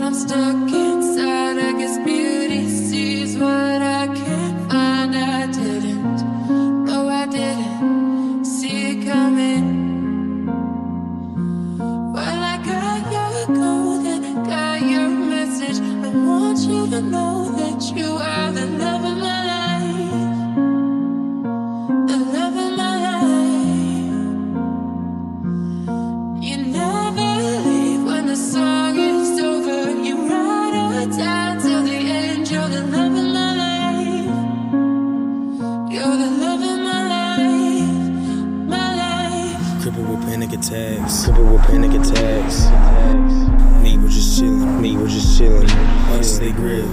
know I guess beauty sees what I can't find. I didn't I didn't see it coming. Well, I got your code and got your message, I want you to know that you are attacks. Crippled with panic attacks. Me, we're just chillin'. Me, we're just chillin'. Honestly, grip.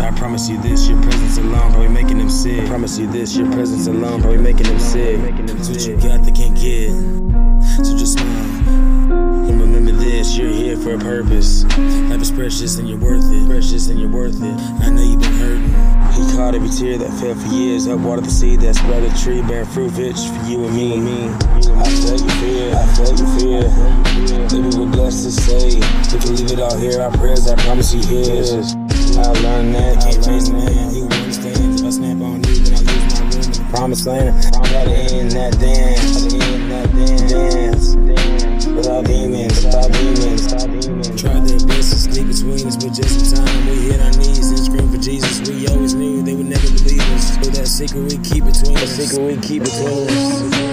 I promise you this, your presence alone probably making them sick. I promise you this, your presence alone probably making them sick. It's what you got for a purpose. Life is precious and you're worth it. Precious and you're worth it. I know you've been hurting. He caught every tear that fell for years. Helped water the seed that spread a tree, bearing fruit rich for you and me. I felt your fear. I felt your fear. Maybe we're blessed to say we can leave it all here. Our prayers, I promise he hears. I learned that can't change the man. He will understand. If I snap on you, then I lose my room in the promised land. Gotta end that dance. Gotta end that dance. Without demons, without demons, without demons. Tried their best to sneak between us, but just in time we hit our knees and screamed for Jesus. We always knew they would never believe us. So that secret we keep between us. secret we keep between us.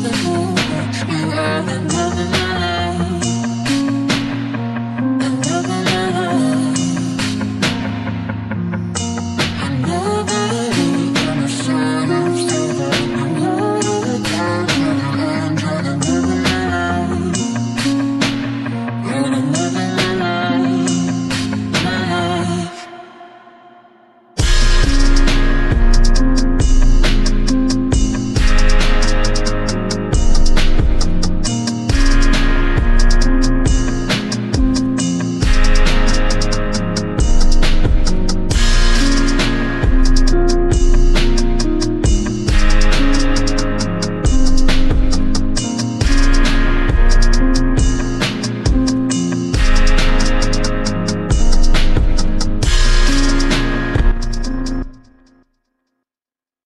Thank you.